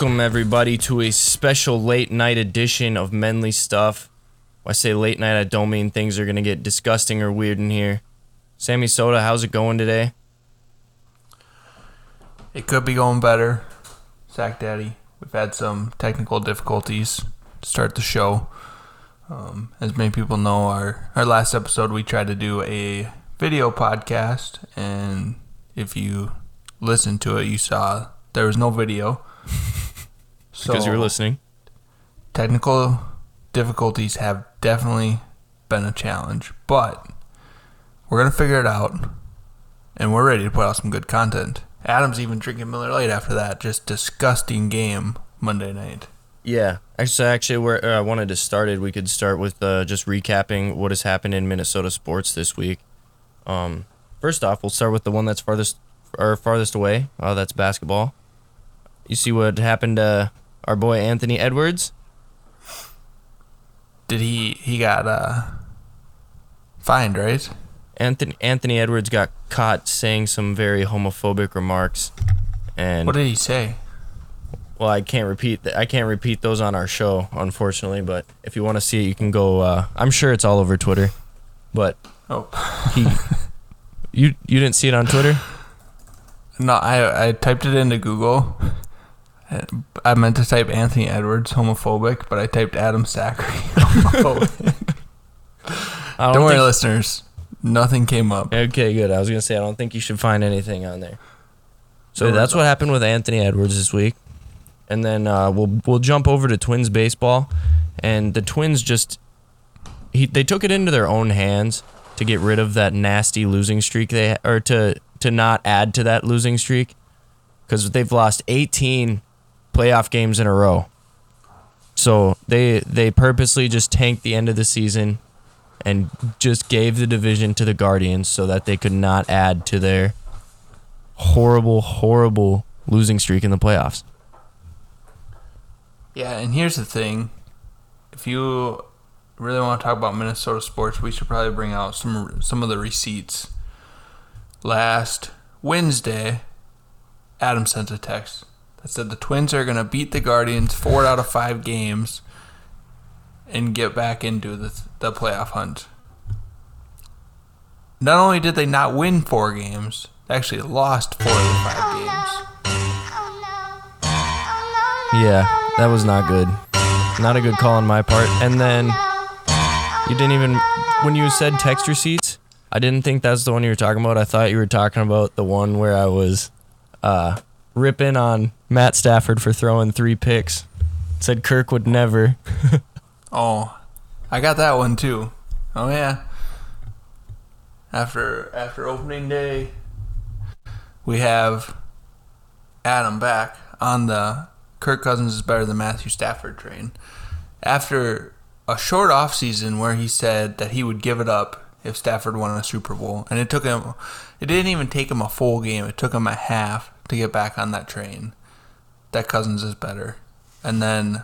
Welcome, everybody, to a special late night edition of Menly Stuff. When I say late night, I don't mean things are going to get disgusting or weird in here. Sammy Soda, how's it going today? It could be going better. Sack Daddy, we've had some technical difficulties to start the show. Um, as many people know, our, our last episode we tried to do a video podcast, and if you listened to it, you saw there was no video. So Because you were listening. technical difficulties have definitely been a challenge, but we're gonna figure it out, and we're ready to put out some good content. Adam's even drinking Miller Lite after that just disgusting game Monday night. Yeah, actually, actually, where uh, I wanted to start it, we could start with uh, just recapping what has happened in Minnesota sports this week. Um, first off, we'll start with the one that's farthest or farthest away. Uh, that's basketball. You see what happened to our boy Anthony Edwards? Did he he got uh fined right? Anthony Anthony Edwards got caught saying some very homophobic remarks, and What did he say? well, I can't repeat th- I can't repeat those on our show, unfortunately. But if you want to see it, you can go. Uh, I'm sure it's all over Twitter, but Oh he, you you didn't see it on Twitter? no, I I typed it into Google. I meant to type Anthony Edwards homophobic, but I typed Adam Sackery homophobic. I Don't worry, listeners. Nothing came up. Okay, good. I was gonna say I don't think you should find anything on there. So No that's what happened with Anthony Edwards this week, and then uh, we'll we'll jump over to Twins baseball, and the Twins just he they took it into their own hands to get rid of that nasty losing streak they or to to not add to that losing streak because they've lost 18 playoff games in a row. So they they purposely just tanked the end of the season and just gave the division to the Guardians so that they could not add to their horrible, horrible losing streak in the playoffs. Yeah, and here's the thing. If you really want to talk about Minnesota sports, we should probably bring out some some of the receipts. Last Wednesday, Adam sent a text that said the Twins are going to beat the Guardians 4 out of 5 games and get back into the the playoff hunt. Not only did they not win 4 games, they actually lost 4 of the 5 games. Yeah, that was not good. Not a good call on my part. And then you didn't even when you said text receipts, I didn't think that's the one you were talking about. I thought you were talking about the one where I was uh ripping on Matt Stafford for throwing three picks. Said Kirk would never. Oh, I got that one too. Oh yeah. After after opening day, we have Adam back on the Kirk Cousins is better than Matthew Stafford train. After a short off season where he said that he would give it up if Stafford won a Super Bowl, and it took him it didn't even take him a full game. It took him a half to get back on that train. That Cousins is better. And then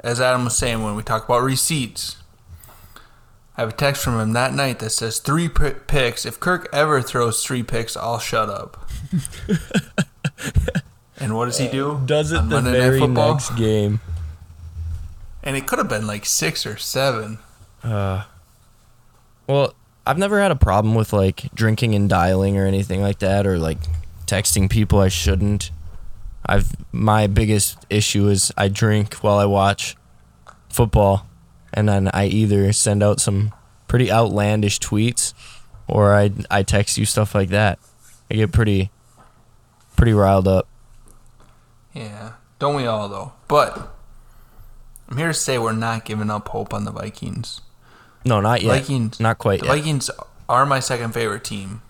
as Adam was saying when we talk about receipts, I have a text from him that night that says three p- picks. If Kirk ever throws three picks, I'll shut up. and what does he do? Does it on the Monday very next game. And it could have been like six or seven. Uh, well, I've never had a problem with like drinking and dialing or anything like that, or like texting people I shouldn't. I've my biggest issue is I drink while I watch football, and then I either send out some pretty outlandish tweets, or I I text you stuff like that. I get pretty pretty riled up. Yeah. Don't we all, though? But I'm here to say we're not giving up hope on the Vikings. No, not yet. Vikings. Not quite The yet. Vikings are my second favorite team.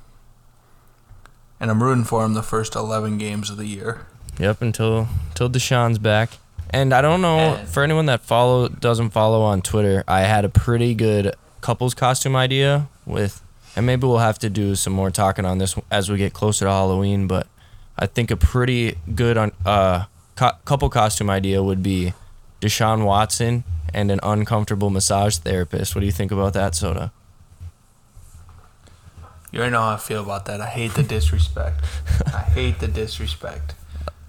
And I'm rooting for them the first 11 games of the year. Yep, until until Deshaun's back. And I don't know for anyone that follow doesn't follow on Twitter, I had a pretty good couples costume idea with and maybe we'll have to do some more talking on this as we get closer to Halloween, but I think a pretty good on uh co- couple costume idea would be Deshaun Watson and an uncomfortable massage therapist. What do you think about that, Soda? You already know how I feel about that. I hate the disrespect. I hate the disrespect.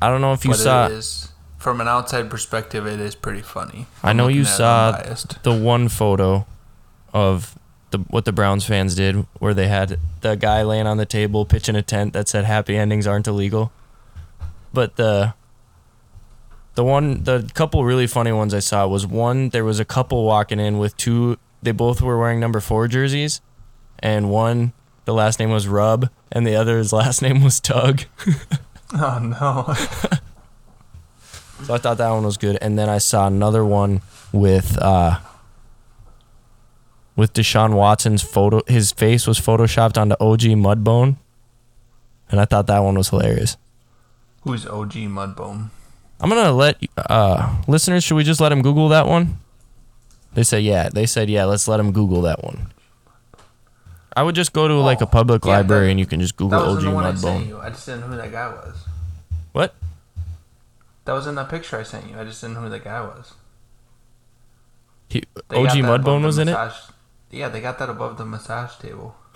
I don't know if you but saw it is from an outside perspective, it is pretty funny. I know you saw the one photo of the what the Browns fans did, where they had the guy laying on the table pitching a tent that said "Happy endings aren't illegal," but the the one the couple really funny ones I saw was one there was a couple walking in with two they both were wearing number four jerseys, and one the last name was Rub and the other's last name was Tug. Oh no. So I thought that one was good. And then I saw another one with uh with Deshaun Watson's photo his face was photoshopped onto OG Mudbone. And I thought that one was hilarious. Who's OG Mudbone? I'm gonna let uh listeners, should we just let him Google that one? They said yeah. They said yeah, let's let him Google that one. I would just go to like a Oh, public yeah, library that- and you can just Google That was OG in the one I sent Mudbone. you. I just didn't know who that guy was. What? That was in that picture I sent you. I just didn't know who that guy was. He, They OG got that above Mudbone the was in it? massage- Yeah, they got that above the massage table.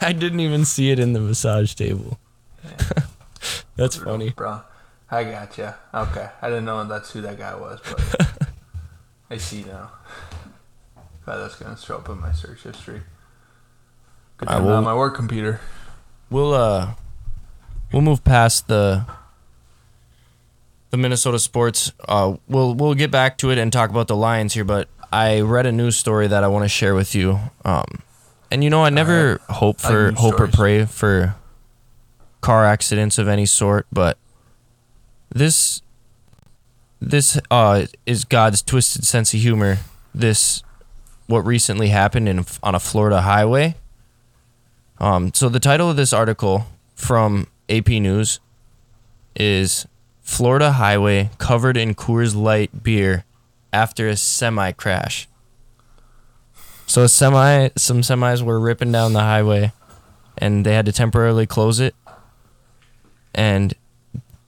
I didn't even see it in the massage table. That's funny. Bro, I got you. Okay, I didn't know that's who that guy was, but I see now. Glad that's gonna show up in my search history. Good I will- on my work computer. We'll uh we'll move past the the Minnesota sports. Uh we'll we'll get back to it and talk about the Lions here, but I read a news story that I want to share with you. Um and you know I never hope I for hope or stories. pray for car accidents of any sort, but this this uh is God's twisted sense of humor. This what recently happened in on a Florida highway. Um, so the title of this article from AP News is Florida highway covered in Coors Light beer after a semi crash. So a semi some semis were ripping down the highway and they had to temporarily close it. And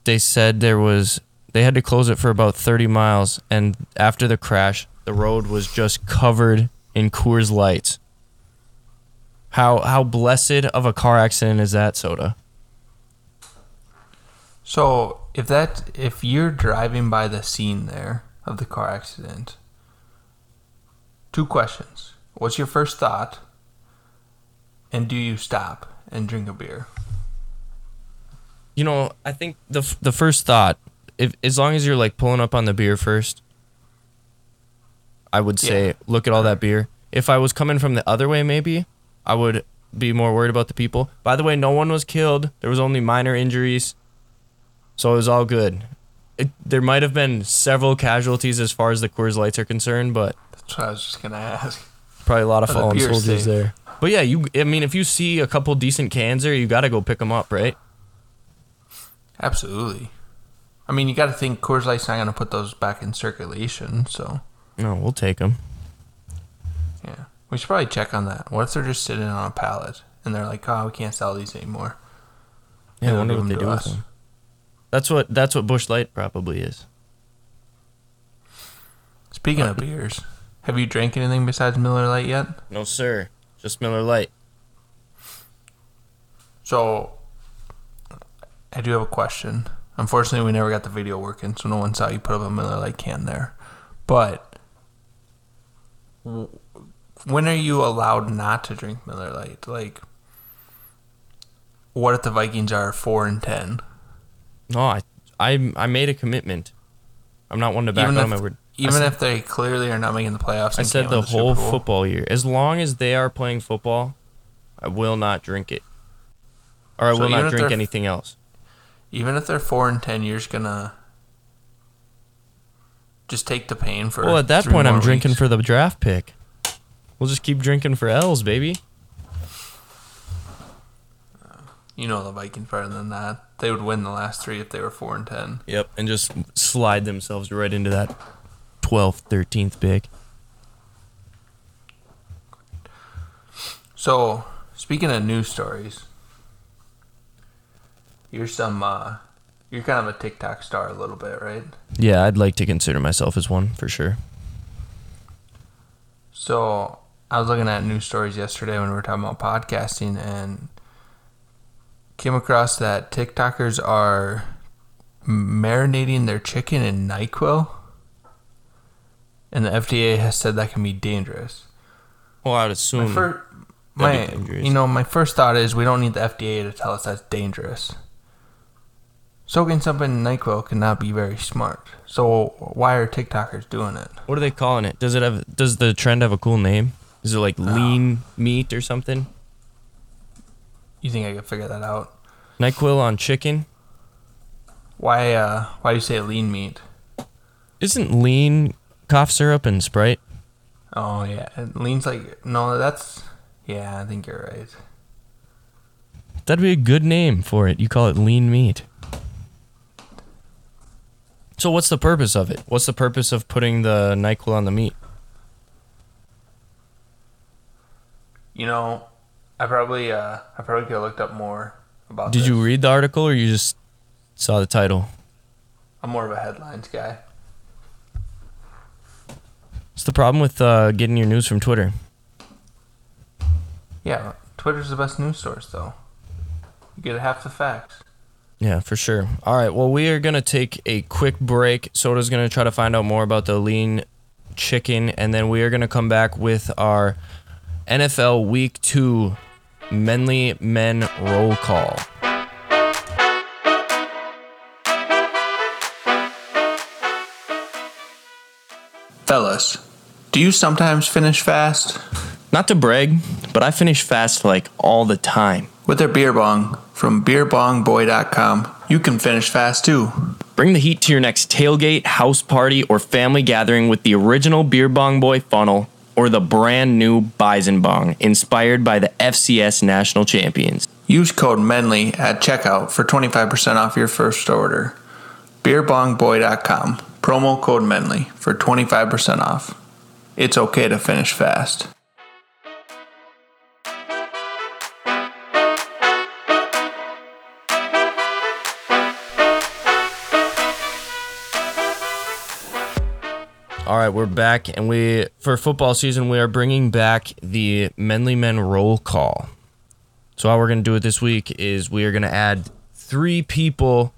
they said there was they had to close it for about 30 miles and after the crash the road was just covered in Coors Lights. How how blessed of a car accident is that, Soda? So if that if you're driving by the scene there of the car accident, two questions. What's your first thought? And do you stop and drink a beer? You know, I think the the first thought, if as long as you're like pulling up on the beer first, I would say Yeah. look at all that beer. If I was coming from the other way, maybe I would be more worried about the people. By the way, no one was killed. There was only minor injuries, so it was all good. It, there might have been several casualties as far as the Coors Lights are concerned, but That's what I was just gonna ask. probably a lot of fallen soldiers there. But yeah, you. I mean, if you see a couple decent cans there, you got to go pick them up, right? Absolutely. I mean, you got to think Coors Light's not gonna put those back in circulation, so No, we'll take them. yeah, we should probably check on that. What if they're just sitting on a pallet and they're like, "Oh, we can't sell these anymore." Yeah, I wonder what they do with them. That's what that's what Busch Light probably is. Speaking of beers, have you drank anything besides Miller Lite yet? No, sir. Just Miller Lite. So, I do have a question. Unfortunately, we never got the video working, so no one saw you put up a Miller Lite can there. But when are you allowed not to drink Miller Lite? Like, what if the Vikings are four and ten? No, I I I made a commitment. I'm not one to back Even out if- my word. Even said- if they clearly are not making the playoffs, I said can't the whole football year. As long as they are playing football, I will not drink it. Or I So will not drink anything else. Even if they're four and ten, you're just gonna just take the pain for. Well, at that point, I'm more drinking for the draft pick. We'll just keep drinking for L's, baby. You know the Vikings better than that. They would win the last three if they were four and ten. Yep, and just slide themselves right into that 12th, 13th pick. So, speaking of news stories, you're some uh you're kind of a TikTok star a little bit, right? Yeah, I'd like to consider myself as one for sure. So, I was looking at news stories yesterday when we were talking about podcasting and came across that TikTokers are marinating their chicken in NyQuil. And the FDA has said that can be dangerous. Well, I'd My, assume. fir- Hmm. my you know, my first thought is we don't need the FDA to tell us that's dangerous. Soaking something in NyQuil cannot be very smart. So why are TikTokers doing it? what are they calling it? Does it have? Does the trend have a cool name? Is it like lean meat or something? You think I could figure that out? Nyquil on chicken. Why uh why do you say lean meat? Isn't lean cough syrup and Sprite? Oh yeah, leans like no, that's yeah, I think you're right. That'd be a good name for it. You call it lean meat. So what's the purpose of it? What's the purpose of putting the NyQuil on the meat? You know, I probably uh I probably could have looked up more about Did this. you read the article or you just saw the title? I'm more of a headlines guy. What's the problem with uh, getting your news from Twitter? Yeah, Twitter's the best news source though. You get half the facts. Yeah, for sure. All right. Well, we are going to take a quick break. Soda's going to try to find out more about the lean chicken, and then we are going to come back with our NFL Week 2 Menly Men Roll Call. Fellas, do you sometimes finish fast? Not to brag, but I finish fast like all the time. With their beer bong from beerbongboy.com, you can finish fast too. Bring the heat to your next tailgate, house party, or family gathering with the original Beer Bong Boy funnel or the brand new Bison Bong, inspired by the FCS national champions. Use code MENLY at checkout for 25% off your first order. Beerbongboy.com. Promo code MENLY for 25% off. It's okay to finish fast. All right, we're back, and we for football season we are bringing back the Menly Men roll call. So how we're gonna do it this week is we are gonna add three people.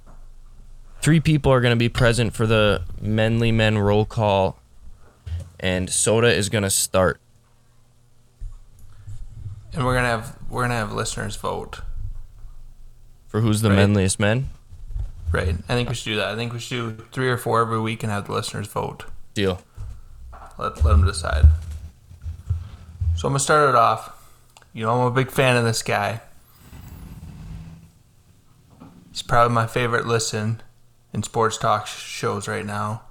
Three people are gonna be present for the Menly Men roll call, and Soda is gonna start. And we're gonna have we're gonna have listeners vote. For who's the Right. manliest men? Right. I think we should do that. I think we should do three or four every week and have the listeners vote. Deal. Let let them decide. So I'm gonna start it off. You know I'm a big fan of this guy. He's probably my favorite listen in sports talk shows right now.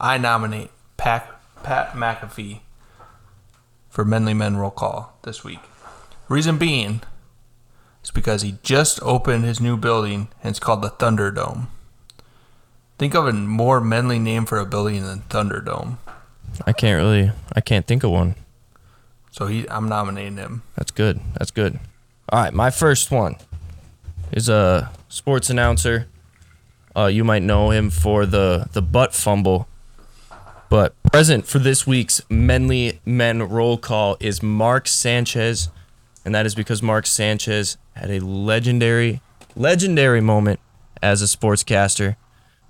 I nominate Pat Pat McAfee for Menly Men Roll Call this week. Reason being is because he just opened his new building and it's called the Thunderdome. Think of a more manly name for a building than Thunderdome. I can't really. I can't think of one. So he, I'm nominating him. That's good. That's good. All right, my first one is a sports announcer. Uh, you might know him for the the butt fumble, but present for this week's Menly Men roll call is Mark Sanchez, and that is because Mark Sanchez had a legendary, legendary moment as a sportscaster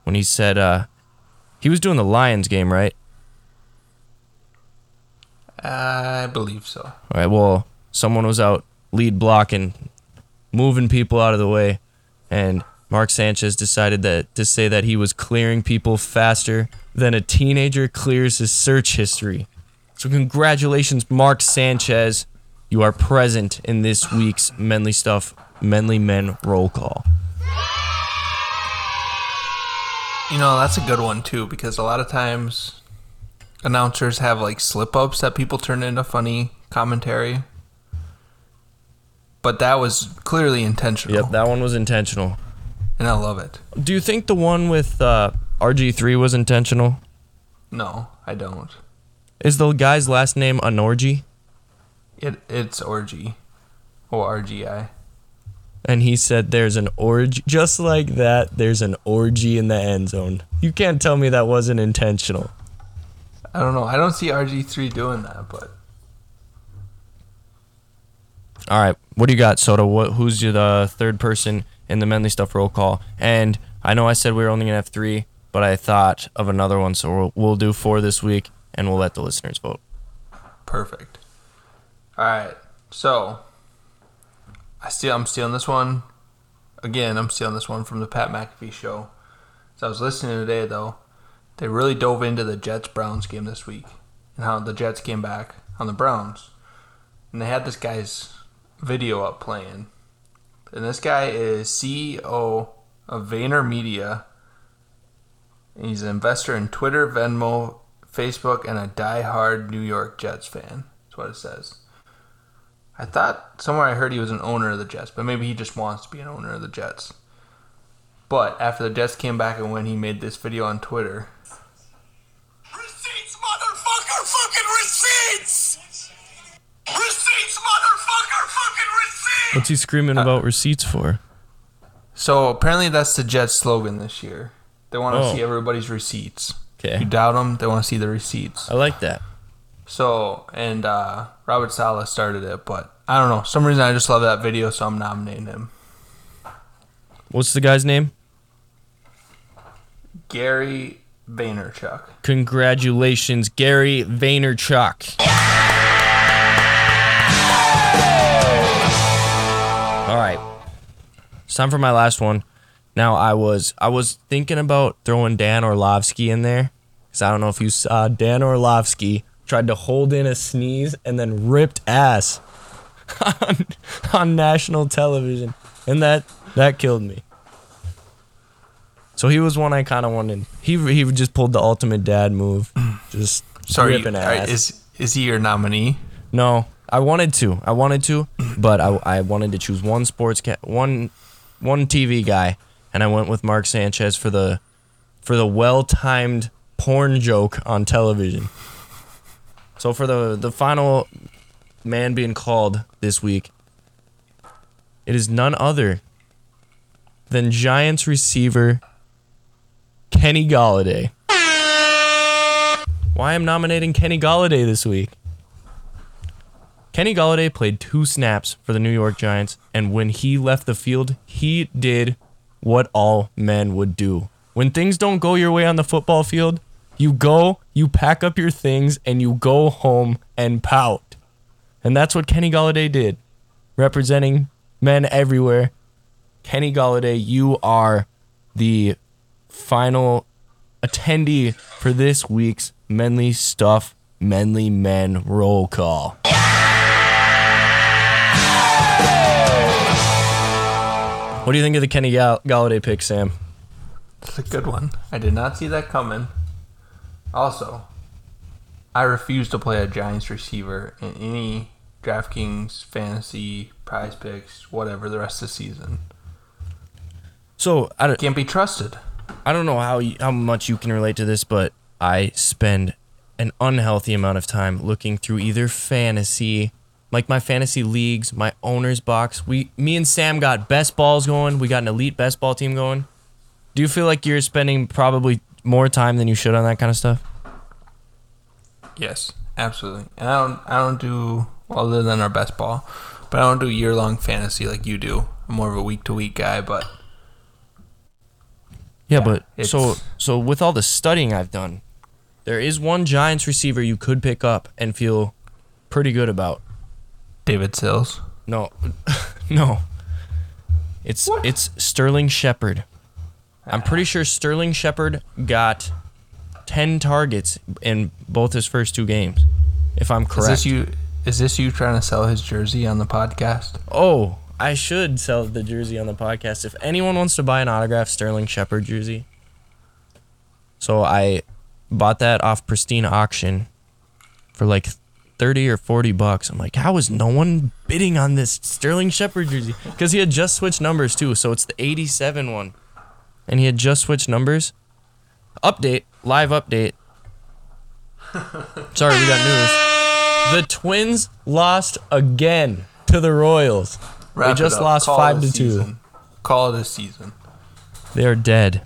when he said uh, he was doing the Lions game, right? I believe so. All right. Well, someone was out lead blocking, moving people out of the way, and Mark Sanchez decided that to say that he was clearing people faster than a teenager clears his search history. So congratulations, Mark Sanchez. You are present in this week's Menly Stuff Menly Men roll call. You know, that's a good one too because a lot of times announcers have like slip ups that people turn into funny commentary. But that was clearly intentional. Yep, that one was intentional. and I love it. Do you think the one with uh, RG3 was intentional? No, I don't. Is the guy's last name Anorji? It it's orgy. Or RGI. And he said there's an orgy just like that there's an orgy in the end zone you can't tell me that wasn't intentional I don't know. I don't see RG3 doing that, but all right what do you got soda what who's your the third person in the Menly Stuff roll call. And I know I said we were only gonna have three, but I thought of another one, so we'll, we'll do four this week, and we'll let the listeners vote. Perfect. All right. So I steal. I'm stealing this one. Again, I'm stealing this one from the Pat McAfee show. So I was listening today though. They really dove into the Jets Browns game this week and how the Jets came back on the Browns. And they had this guy's video up playing. And this guy is CEO of VaynerMedia. And he's an investor in Twitter, Venmo, Facebook, and a die-hard New York Jets fan. That's what it says. I thought somewhere I heard he was an owner of the Jets, but maybe he just wants to be an owner of the Jets. But after the Jets came back and when he made this video on Twitter, Receipts, motherfucker, fucking receipts! Receipts, motherfucker, fucking receipts! What's he screaming uh, about receipts for? so apparently that's the Jets slogan this year. They want to Oh. see everybody's receipts. Okay. You doubt them, they want to see the receipts. I like that. So, and uh, Robert Saleh started it, but I don't know. Some reason I just love that video, so I'm nominating him. What's the guy's name? Gary Vaynerchuk. Congratulations, Gary Vaynerchuk. All right. It's time for my last one. Now I was I was thinking about throwing Dan Orlovsky in there cuz I don't know if you saw Dan Orlovsky tried to hold in a sneeze and then ripped ass on, on national television and that that killed me. So he was one I kind of wanted. He he just pulled the ultimate dad move, just Sorry, ripping all ass. is is he your nominee? no, I wanted to, I wanted to, but I I wanted to choose one sports ca- one one TV guy, and I went with Mark Sanchez for the for the well timed porn joke on television. So for the the final man being called this week, it is none other than Giants receiver Kenny Golladay. Why I'm nominating Kenny Golladay this week? Kenny Golladay played two snaps for the New York Giants, and when he left the field, he did what all men would do. When things don't go your way on the football field, you go, you pack up your things, and you go home and pout. And that's what Kenny Golladay did, representing men everywhere. Kenny Golladay, you are the final attendee for this week's Menly Stuff Menly Men roll call. What do you think of the Kenny Gall- Golladay pick, Sam? It's a good one. I did not see that coming. Also, I refuse to play a Giants receiver in any DraftKings, fantasy, prize picks, whatever, the rest of the season. So I don't, Can't be trusted. I don't know how you, how much you can relate to this, but I spend an unhealthy amount of time looking through either fantasy, like my fantasy leagues, my owner's box. We, me and Sam got best balls going. We got an elite best ball team going. Do you feel like you're spending probably more time than you should on that kind of stuff? Yes, absolutely. And I don't, I don't do other than our best ball, but I don't do year long fantasy like you do. I'm more of a week to week guy, but Yeah, Yeah, but so so with all the studying I've done, there is one Giants receiver you could pick up and feel pretty good about. David Sills. No, no. It's What? it's Sterling Shepard. I'm pretty ah. sure Sterling Shepard got ten targets in both his first two games, if I'm Is correct. this you? Is this you trying to sell his jersey on the podcast? Oh, I should sell the jersey on the podcast. If anyone wants to buy an autographed Sterling Shepard jersey. So I bought that off Pristine Auction for like 30 or 40 bucks. I'm like, how is no one bidding on this Sterling Shepard jersey? Because he had just switched numbers too. So it's the 87 one. And he had just switched numbers. Update, live update. Sorry, we got news. The Twins lost again to the Royals. Wrap they just lost Call five to a two. Call it a season. They are dead.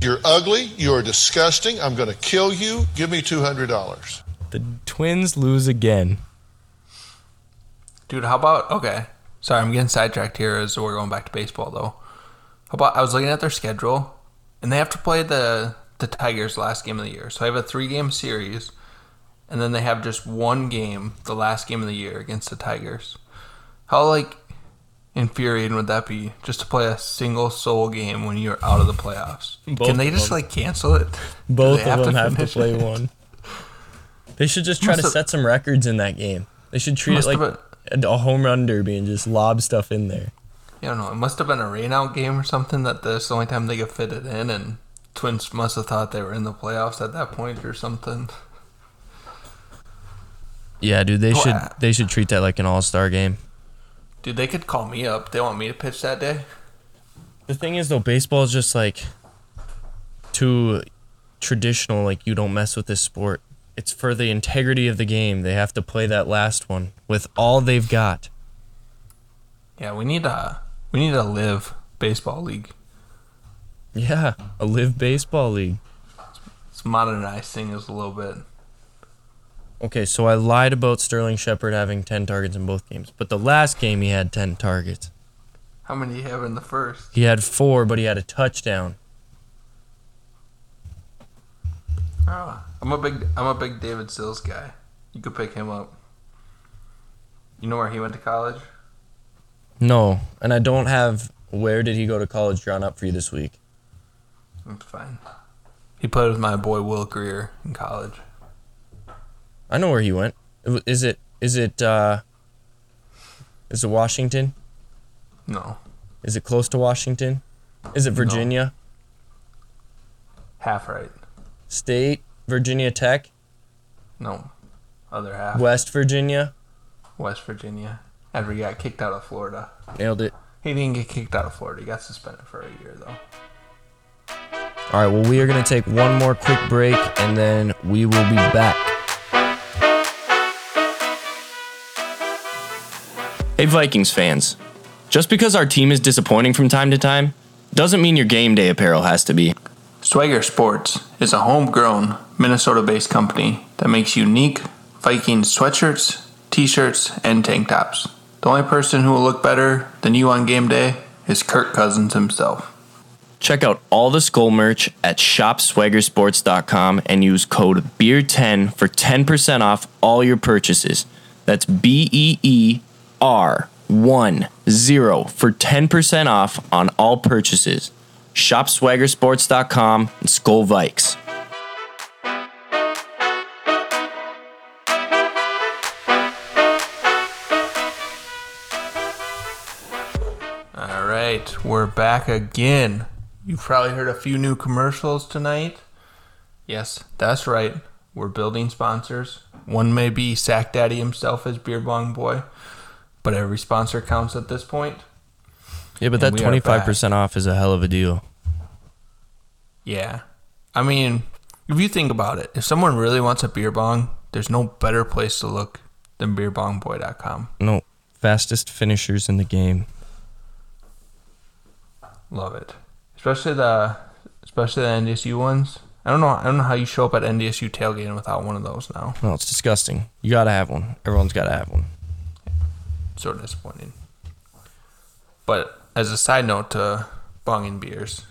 You're ugly. You are disgusting. I'm going to kill you. Give me $200. The Twins lose again. Dude, how about okay? Sorry, I'm getting sidetracked here as we're going back to baseball though. About I was looking at their schedule, and they have to play the the Tigers last game of the year. So I have a three game series, and then they have just one game, the last game of the year against the Tigers. How like infuriating would that be just to play a single soul game when you're out of the playoffs? Both Can they just them. like cancel it? Both of them have to play it? one. They should just try to have- set some records in that game. They should treat it like a a home run derby and just lob stuff in there. I don't know. It must have been a rainout game or something that this—the only time they could fit it in, and Twins must have thought they were in the playoffs at that point or something. Yeah, dude, they Oh, should uh, they should treat that like an all star game. Dude, they could call me up. They want me to pitch that day. The thing is though, baseball is just like too traditional, like you don't mess with this sport. It's for the integrity of the game. They have to play that last one with all they've got. Yeah, we need a we need a live baseball league. Yeah, a live baseball league. Let's things a little bit. Okay, so I lied about Sterling Shepard having 10 targets in both games, but the last game he had 10 targets. How many do you have in the first? He had 4, but he had a touchdown. Oh, I'm a big I'm a big David Sills guy. You could pick him up. You know where he went to college? No, and I don't have where did he go to college drawn up for you this week. That's fine. He played with my boy Will Grier in college. I know where he went. Is it is it uh is it Washington? No, Is it close to Washington? Is it Virginia half right. State, Virginia Tech, No, other half. West Virginia? West Virginia. After he got kicked out of Florida. Nailed it. He didn't get kicked out of Florida. He got suspended for a year though. All right, well we are going to take one more quick break and then we will be back. Hey Vikings fans. Just because our team is disappointing from time to time doesn't mean your game day apparel has to be. Swagger Sports is a homegrown Minnesota-based company that makes unique Vikings sweatshirts, t-shirts, and tank tops. The only person who will look better than you on game day is Kirk Cousins himself. Check out all the skull merch at shopswaggersports.com and use code BEER10 for 10% off all your purchases. That's B E E R 1 0 for 10% off on all purchases. Shopswaggersports.com and Skull Vikes. Right, we're back again. You've probably heard a few new commercials tonight. Yes, that's right. We're building sponsors. One may be Sack Daddy himself as Beer Bong Boy, but every sponsor counts at this point. Yeah, but And that 25% off is a hell of a deal. Yeah. I mean, if you think about it, if someone really wants a beer bong, there's no better place to look than beerbongboy.com. No, fastest finishers in the game. Love it. Especially the especially the NDSU ones. I don't know I don't know how you show up at NDSU tailgating without one of those now. No, it's disgusting. You got to have one. Everyone's got to have one. Of disappointing. But as a side note to bong and beers.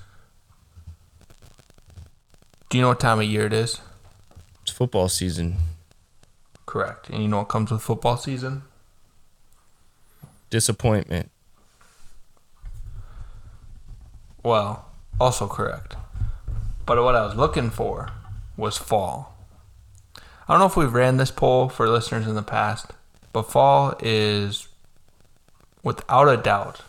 Do you know what time of year it is? It's football season. Correct. And you know what comes with football season? Disappointment. Well, also correct. But what I was looking for was fall. I don't know if we've ran this poll for listeners in the past, but fall is without a doubt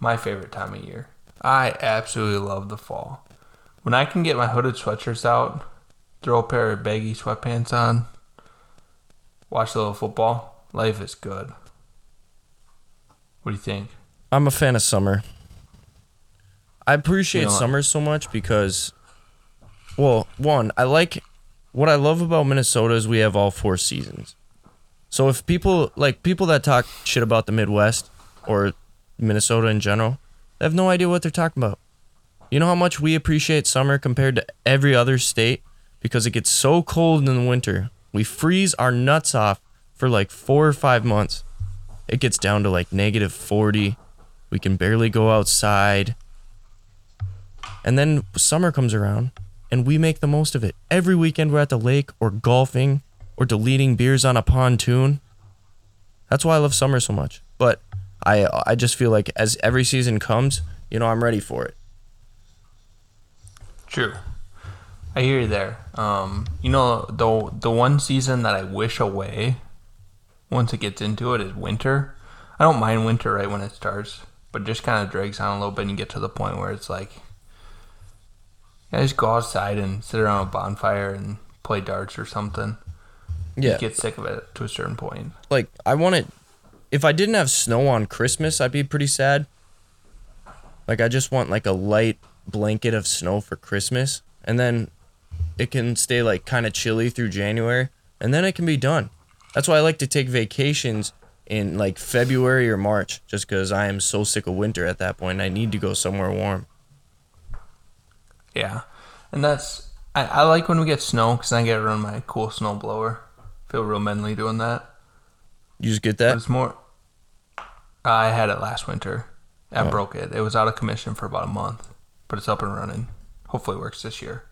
my favorite time of year. I absolutely love the fall. When I can get my hooded sweatshirts out, throw a pair of baggy sweatpants on, watch a little football, life is good. What do you think? I'm a fan of summer. I appreciate You know summer so much because, well, one, I like what I love about Minnesota is we have all four seasons. So if people like people that talk shit about the Midwest or Minnesota in general, they have no idea what they're talking about. You know how much we appreciate summer compared to every other state because it gets so cold in the winter. We freeze our nuts off for like four or five months. it gets down to like negative 40. We can barely go outside. And then summer comes around and we make the most of it. Every weekend we're at the lake or golfing or deleting beers on a pontoon. That's why I love summer so much. But I I just feel like as every season comes, you know, I'm ready for it. True. I hear you there. Um, you know, the the one season that I wish away once it gets into it is winter. I don't mind winter right when it starts, but it just kind of drags on a little bit and you get to the point where it's like, yeah, just go outside and sit around a bonfire and play darts or something. Yeah. You get sick of it to a certain point. like I want it. If I didn't have snow on Christmas, I'd be pretty sad. Like I just want like a light blanket of snow for Christmas, and then it can stay like kind of chilly through January, and then it can be done. That's why I like to take vacations in like February or March, just because I am so sick of winter at that point. I need to go somewhere warm. Yeah, and that's I, I like when we get snow because I get to run my cool snow blower. Feel real manly doing that. You just get But that? it's more. I had it last winter. I Oh. broke it. It was out of commission for about a month, but it's up and running. Hopefully, it works this year.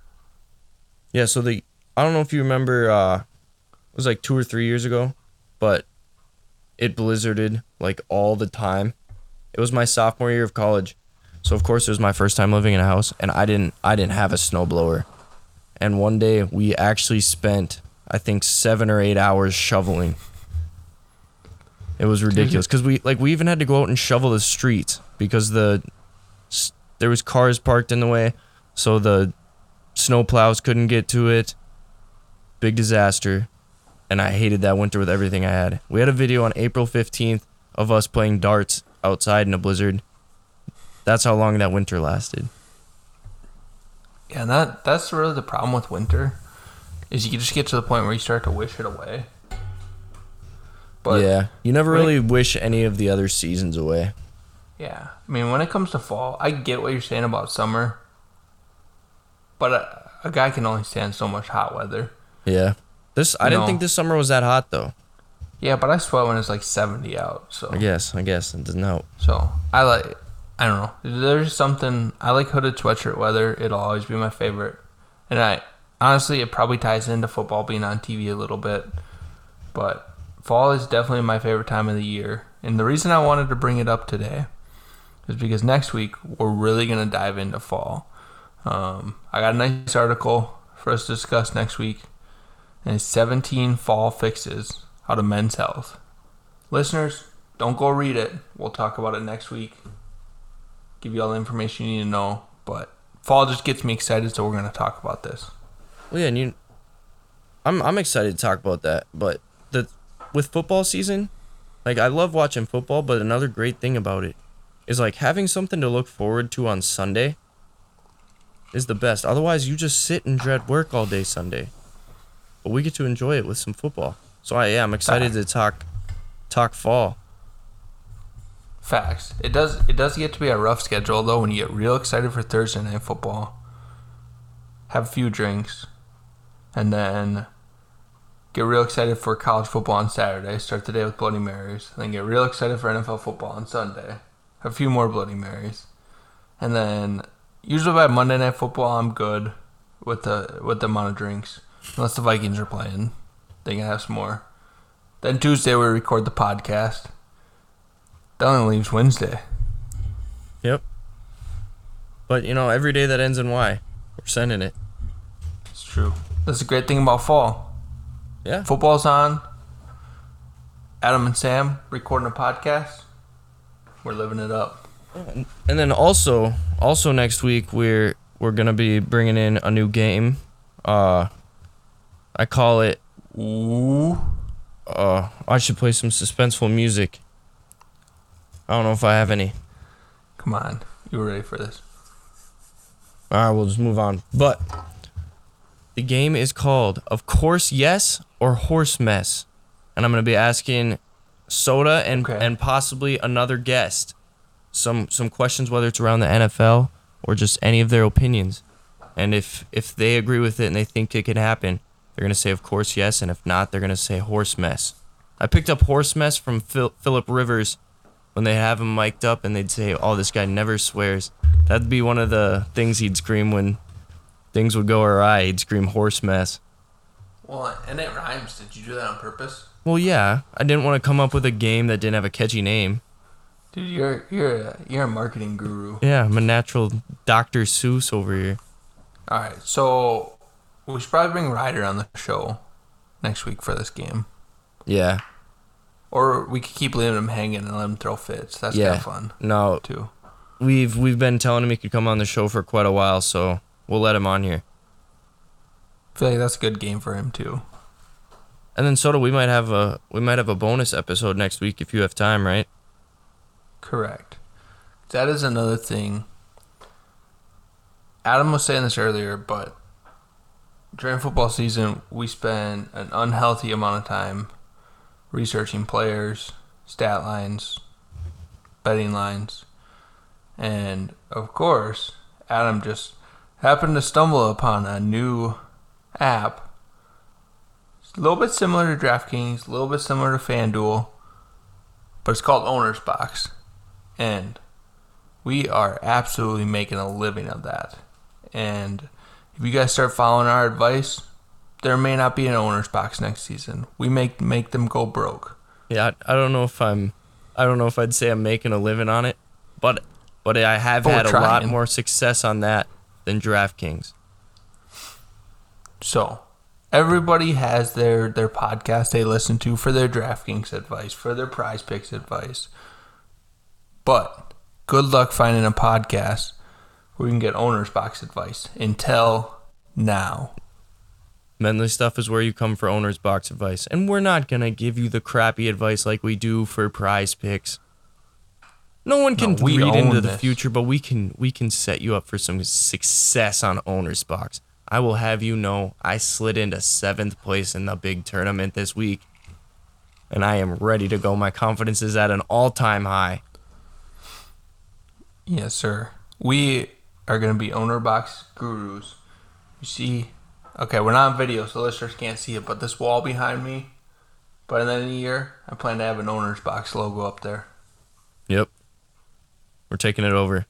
Yeah, so the I don't know if you remember uh it was like 2 or 3 years ago, but it blizzarded like all the time. It was my sophomore year of college. So of course it was my first time living in a house and I didn't I didn't have a snowblower. And one day we actually spent I think 7 or 8 hours shoveling. It was ridiculous cuz we like we even had to go out and shovel the streets because the there was cars parked in the way, so the snow plows couldn't get to it. Big disaster. And I hated that winter with everything I had. We had a video on April 15th of us playing darts outside in a blizzard. That's how long that winter lasted. Yeah, and that that's really the problem with winter, is you just get to the point where you start to wish it away. But yeah. You never when it- really wish any of the other seasons away. Yeah, I mean, when it comes to fall, I get what you're saying about summer, but a, a guy can only stand so much hot weather. Yeah. This I You didn't know. think this summer was that hot though. Yeah, but I sweat when it's like 70 out. So I guess. I guess it doesn't help. So I like. I don't know. There's something I like hooded sweatshirt weather. It'll always be my favorite. And I honestly, it probably ties into football being on TV a little bit, but fall is definitely my favorite time of the year. And the reason I wanted to bring it up today is because next week we're really gonna dive into fall. Um, I got a nice article for us to discuss next week, and it's 17 fall fixes out of Men's Health. Listeners, don't go read it. We'll talk about it next week. Give you all the information you need to know. But fall just gets me excited, so we're going to talk about this. Well, yeah, and you, I'm I'm excited to talk about that. But the with football season, like I love watching football. But another great thing about it is like having something to look forward to on Sunday. Is the best. Otherwise, you just sit and dread work all day Sunday. But we get to enjoy it with some football. So I yeah, I'm excited to talk talk fall. Facts. It does. It does get to be a rough schedule though when you get real excited for Thursday night football. Have a few drinks, and then get real excited for college football on Saturday. Start the day with Bloody Marys. Then get real excited for NFL football on Sunday. Have a few more Bloody Marys, and then usually by Monday night football I'm good with the with the amount of drinks. Unless the Vikings are playing, they can have some more. Then Tuesday we record the podcast. That only leaves Wednesday. Yep. But you know, every day that ends in Y, we're sending it. It's true. That's the great thing about fall. Yeah. Football's on. Adam and Sam recording a podcast. We're living it up. And then also, also next week we're we're gonna be bringing in a new game. Uh, I call it. Ooh. Uh, I should play some suspenseful music. I don't know if I have any. Come on. You were ready for this. All right, we'll just move on. But the game is called, of course, yes or horse mess, and I'm gonna be asking Soda and Okay. and possibly another guest some some questions, whether it's around the NFL or just any of their opinions, and if if they agree with it and they think it could happen, they're gonna say, of course, yes, and if not, they're gonna say horse mess. I picked up horse mess from Phil- Philip Rivers when they have him mic'd up and they'd say, "Oh, this guy never swears." That'd be one of the things he'd scream when things would go awry. He'd scream horse mess. Well, and it rhymes. Did you do that on purpose? Well, yeah, I didn't want to come up with a game that didn't have a catchy name. Dude, you're you're a, you're a marketing guru. Yeah, I'm a natural Dr. Seuss over here. All right, so we should probably bring Ryder on the show next week for this game, Yeah, or we could keep leaving him hanging and let him throw fits. That's yeah. kind of fun No, too. we've we've been telling him he could come on the show for quite a while, so we'll let him on here. I feel like that's a good game for him too. And then Soto, we might have a we might have a bonus episode next week if you have time, right? Correct. That is another thing. Adam was saying this earlier, but during football season, we spend an unhealthy amount of time researching players, stat lines, betting lines, and of course, Adam just happened to stumble upon a new app. It's a little bit similar to DraftKings, a little bit similar to FanDuel, but it's called Owner's Box and we are absolutely making a living of that. And if you guys start following our advice, there may not be an owner's box next season. We make make them go broke. Yeah, I, I don't know if I'm I don't know if I'd say I'm making a living on it, but but I have But had a lot more success on that than DraftKings. So everybody has their their podcast they listen to for their DraftKings advice, for their PrizePicks advice. But good luck finding a podcast where you can get owner's box advice until now. Menly stuff is where you come for owner's box advice, and we're not gonna give you the crappy advice like we do for PrizePicks. No one can No, read into own the future, but we can we can set you up for some success on owner's box. I will have you know I slid into seventh place in the big tournament this week, and I am ready to go. My confidence is at an all time high. Yes, sir. We are going to be owner box gurus. You see, okay, we're not on video, so listeners can't see it, but this wall behind me, by the end of the year, I plan to have an owner's box logo up there. Yep, we're taking it over. If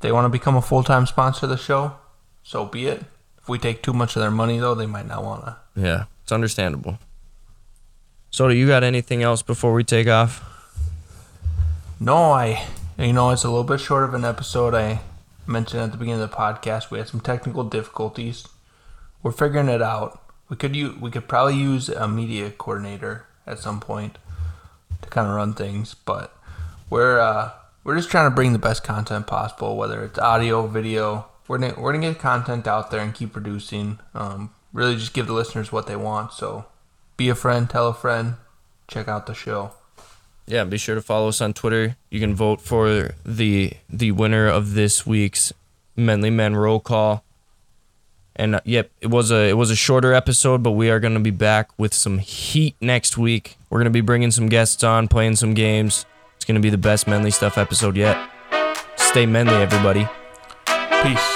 they want to become a full time sponsor of the show, so be it. If we take too much of their money, though, they might not want to. Yeah, it's understandable. So, do you got anything else before we take off? No, I, you know, it's a little bit short of an episode. I mentioned at the beginning of the podcast we had some technical difficulties. We're figuring it out. We could use, we could probably use a media coordinator at some point to kind of run things, but we're uh, we're just trying to bring the best content possible, whether it's audio, video. We're gonna, we're gonna get content out there and keep producing. Um, really, just give the listeners what they want. So, be a friend, tell a friend, check out the show. Yeah, be sure to follow us on Twitter. You can vote for the the winner of this week's Menly Men roll call. And uh, yep, it was a it was a shorter episode, but we are going to be back with some heat next week. We're going to be bringing some guests on, playing some games. It's going to be the best Menly stuff episode yet. Stay Menly, everybody. Peace.